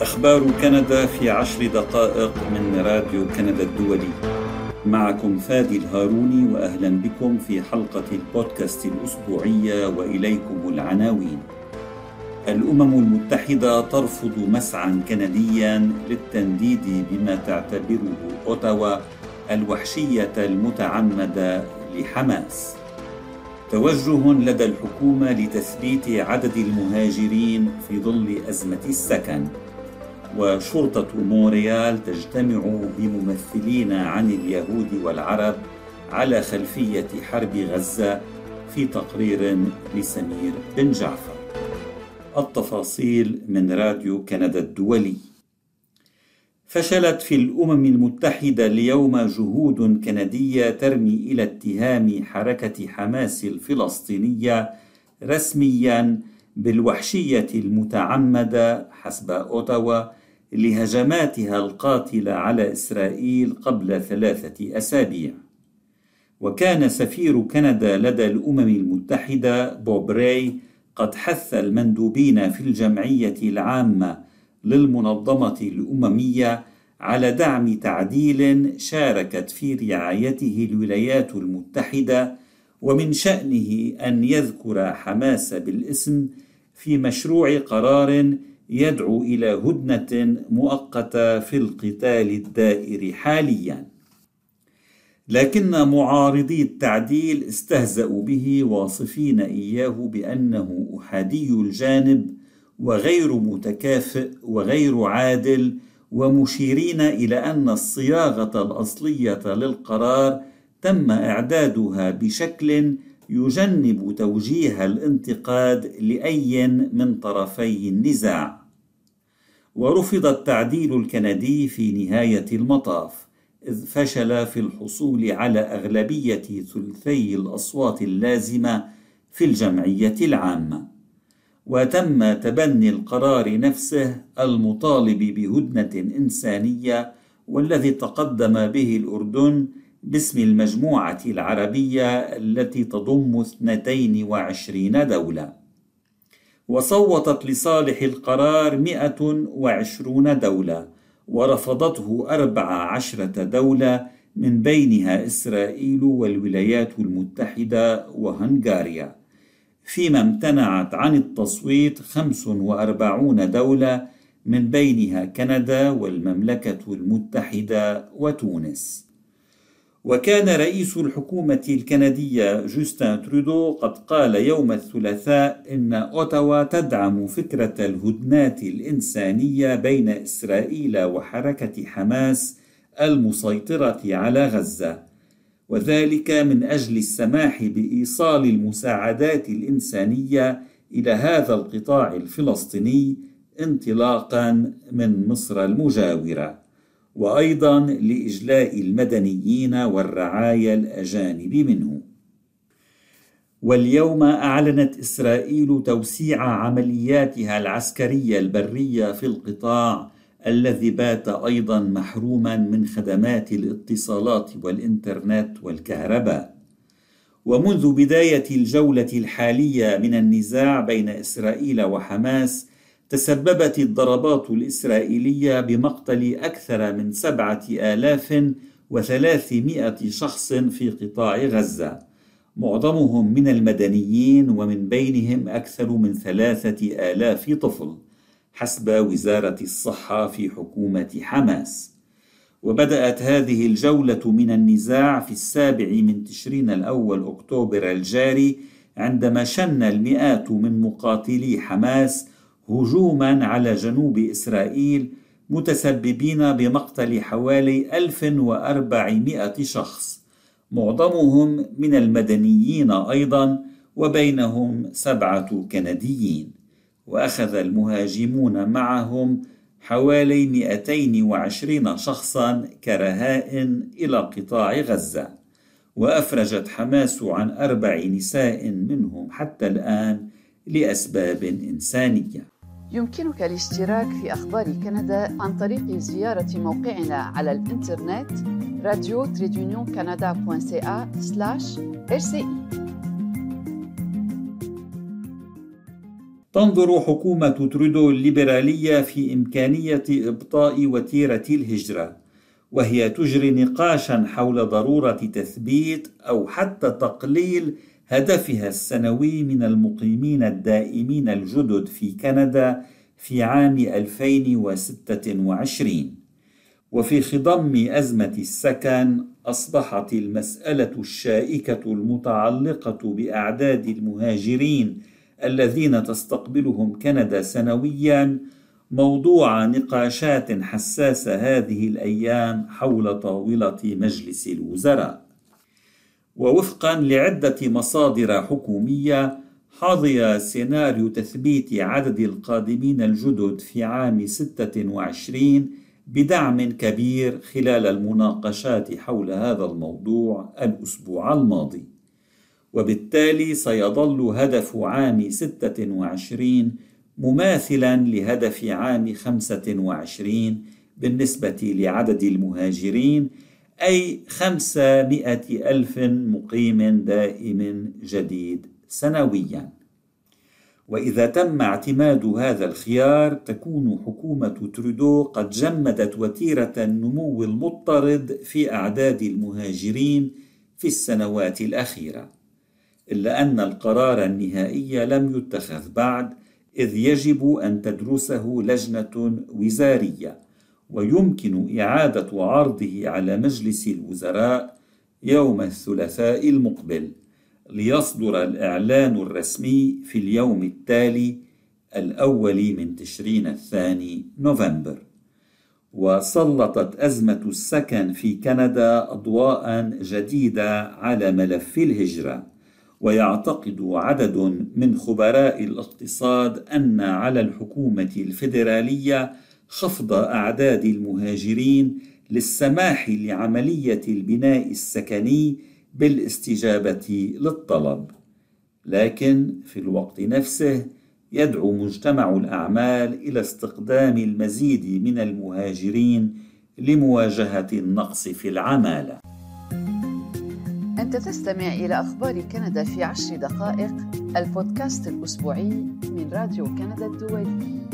أخبار كندا في عشر دقائق من راديو كندا الدولي. معكم فادي الهاروني وأهلا بكم في حلقة البودكاست الأسبوعية وإليكم العناوين. الأمم المتحدة ترفض مسعى كنديا للتنديد بما تعتبره أوتاوا الوحشية المتعمدة لحماس. توجه لدى الحكومة لتثبيت عدد المهاجرين في ظل أزمة السكن. وشرطة مونريال تجتمع بممثلين عن اليهود والعرب على خلفية حرب غزة في تقرير لسمير بن جعفر. التفاصيل من راديو كندا الدولي. فشلت في الأمم المتحدة اليوم جهود كندية ترمي إلى اتهام حركة حماس الفلسطينية رسميا بالوحشية المتعمدة حسب أوتاوا لهجماتها القاتلة على إسرائيل قبل ثلاثة أسابيع. وكان سفير كندا لدى الأمم المتحدة بوب راي قد حث المندوبين في الجمعية العامة للمنظمة الأممية على دعم تعديل شاركت في رعايته الولايات المتحدة ومن شأنه أن يذكر حماس بالاسم في مشروع قرار يدعو إلى هدنة مؤقتة في القتال الدائر حاليا. لكن معارضي التعديل استهزأوا به واصفين إياه بأنه أحادي الجانب وغير متكافئ وغير عادل ومشيرين إلى أن الصياغة الأصلية للقرار تم إعدادها بشكل يجنب توجيه الانتقاد لأي من طرفي النزاع. ورفض التعديل الكندي في نهاية المطاف إذ فشل في الحصول على أغلبية ثلثي الأصوات اللازمة في الجمعية العامة. وتم تبني القرار نفسه المطالب بهدنة إنسانية والذي تقدم به الأردن باسم المجموعة العربية التي تضم 22 دولة. وصوتت لصالح القرار 120 دولة ورفضته أربع عشرة دولة من بينها إسرائيل والولايات المتحدة وهنغاريا. فيما امتنعت عن التصويت 45 دولة من بينها كندا والمملكة المتحدة وتونس. وكان رئيس الحكومة الكندية جوستن ترودو قد قال يوم الثلاثاء إن أوتاوا تدعم فكرة الهدنات الإنسانية بين إسرائيل وحركة حماس المسيطرة على غزة وذلك من أجل السماح بإيصال المساعدات الإنسانية إلى هذا القطاع الفلسطيني انطلاقا من مصر المجاورة. وأيضا لإجلاء المدنيين والرعايا الأجانب منه. واليوم أعلنت إسرائيل توسيع عملياتها العسكرية البرية في القطاع الذي بات أيضا محروما من خدمات الاتصالات والإنترنت والكهرباء. ومنذ بداية الجولة الحالية من النزاع بين إسرائيل وحماس تسببت الضربات الإسرائيلية بمقتل أكثر من سبعة آلاف وثلاثمائة شخص في قطاع غزة. معظمهم من المدنيين ومن بينهم أكثر من ثلاثة آلاف طفل حسب وزارة الصحة في حكومة حماس. وبدأت هذه الجولة من النزاع في السابع من تشرين الأول أكتوبر الجاري عندما شن المئات من مقاتلي حماس هجوما على جنوب إسرائيل متسببين بمقتل حوالي 1400 شخص. معظمهم من المدنيين أيضا وبينهم سبعة كنديين. وأخذ المهاجمون معهم حوالي 220 شخصا كرهائن إلى قطاع غزة. وأفرجت حماس عن أربع نساء منهم حتى الآن لأسباب إنسانية. يمكنك الاشتراك في أخبار كندا عن طريق زيارة موقعنا على الإنترنت راديو تريدونيون رسي تنظر حكومة ترودو الليبرالية في إمكانية إبطاء وتيرة الهجرة وهي تجري نقاشا حول ضرورة تثبيت أو حتى تقليل هدفها السنوي من المقيمين الدائمين الجدد في كندا في عام 2026 وفي خضم أزمة السكن أصبحت المسألة الشائكة المتعلقة بأعداد المهاجرين الذين تستقبلهم كندا سنويا موضوع نقاشات حساسة هذه الأيام حول طاولة مجلس الوزراء. ووفقا لعدة مصادر حكومية حظي سيناريو تثبيت عدد القادمين الجدد في عام 26 بدعم كبير خلال المناقشات حول هذا الموضوع الأسبوع الماضي. وبالتالي سيظل هدف عام 26 مماثلا لهدف عام 25 بالنسبة لعدد المهاجرين أي 500 ألف مقيم دائم جديد سنويا. وإذا تم اعتماد هذا الخيار تكون حكومة ترودو قد جمدت وتيرة النمو المضطرد في أعداد المهاجرين في السنوات الأخيرة إلا أن القرار النهائي لم يتخذ بعد إذ يجب أن تدرسه لجنة وزارية. ويمكن إعادة عرضه على مجلس الوزراء يوم الثلاثاء المقبل ليصدر الإعلان الرسمي في اليوم التالي الأول من تشرين الثاني نوفمبر. وسلطت أزمة السكن في كندا أضواء جديدة على ملف الهجرة ويعتقد عدد من خبراء الاقتصاد أن على الحكومة الفيدرالية خفض أعداد المهاجرين للسماح لعملية البناء السكني بالاستجابة للطلب. لكن في الوقت نفسه يدعو مجتمع الأعمال إلى استقدام المزيد من المهاجرين لمواجهة النقص في العمالة. أنت تستمع إلى أخبار كندا في عشر دقائق البودكاست الأسبوعي من راديو كندا الدولي.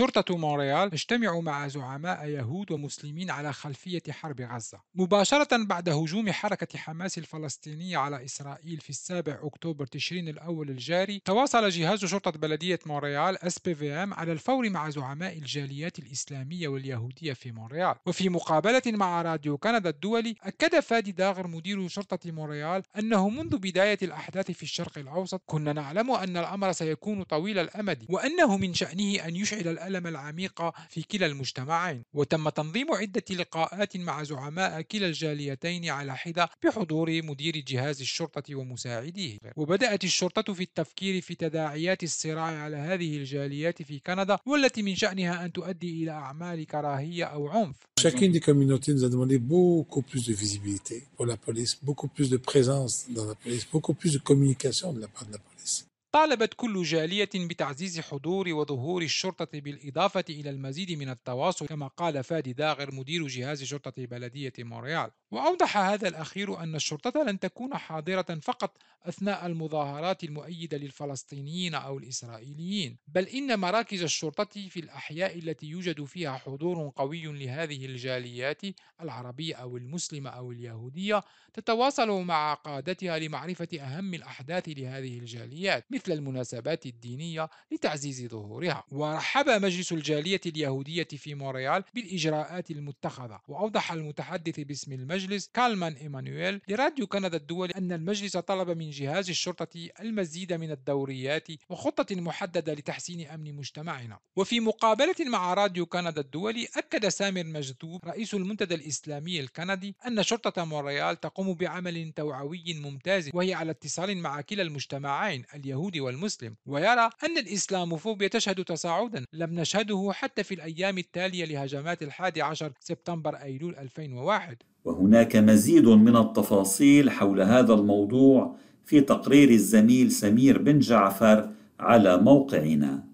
شرطة مونريال اجتمعوا مع زعماء يهود ومسلمين على خلفية حرب غزة. مباشرة بعد هجوم حركة حماس الفلسطينية على إسرائيل في السابع أكتوبر تشرين الأول الجاري تواصل جهاز شرطة بلدية مونريال SPVM على الفور مع زعماء الجاليات الإسلامية واليهودية في مونريال. وفي مقابلة مع راديو كندا الدولي أكد فادي داغر مدير شرطة مونريال أنه منذ بداية الأحداث في الشرق الأوسط كنا نعلم أن الأمر سيكون طويل الأمد وأنه من شأنه أن يشعل الألم العميق في كلا المجتمعين. وتم تنظيم عدة لقاءات مع زعماء كلا الجاليتين على حدة بحضور مدير جهاز الشرطة ومساعديه. وبدأت الشرطة في التفكير في تداعيات الصراع على هذه الجاليات في كندا والتي من شأنها أن تؤدي إلى أعمال كراهية أو عنف. Chacune des communautés nous a demandé beaucoup plus de visibilité pour la police, beaucoup plus de présence dans la police, beaucoup plus de communication de la part de la police. طالبت كل جالية بتعزيز حضور وظهور الشرطة بالإضافة إلى المزيد من التواصل كما قال فادي داغر مدير جهاز شرطة بلدية مونريال وأوضح هذا الأخير أن الشرطة لن تكون حاضرة فقط أثناء المظاهرات المؤيدة للفلسطينيين أو الإسرائيليين بل إن مراكز الشرطة في الأحياء التي يوجد فيها حضور قوي لهذه الجاليات العربية أو المسلمة أو اليهودية تتواصل مع قادتها لمعرفة أهم الأحداث لهذه الجاليات مثل المناسبات الدينية لتعزيز ظهورها. ورحب مجلس الجالية اليهودية في مونريال بالإجراءات المتخذة. وأوضح المتحدث باسم المجلس كالمان إيمانويل لراديو كندا الدولي أن المجلس طلب من جهاز الشرطة المزيد من الدوريات وخطة محددة لتحسين أمن مجتمعنا. وفي مقابلة مع راديو كندا الدولي أكد سامر مجدوب رئيس المنتدى الإسلامي الكندي أن شرطة مونريال تقوم بعمل توعوي ممتاز وهي على اتصال مع كلا المجتمعين اليهود والمسلم ويرى أن الإسلاموفوبيا تشهد تصاعدا. لم نشهده حتى في الأيام التالية لهجمات الحادي عشر سبتمبر أيلول 2001 وهناك مزيد من التفاصيل حول هذا الموضوع في تقرير الزميل سمير بن جعفر على موقعنا.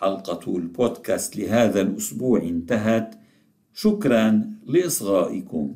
حلقة البودكاست لهذا الأسبوع انتهت. شكرا لإصغائكم.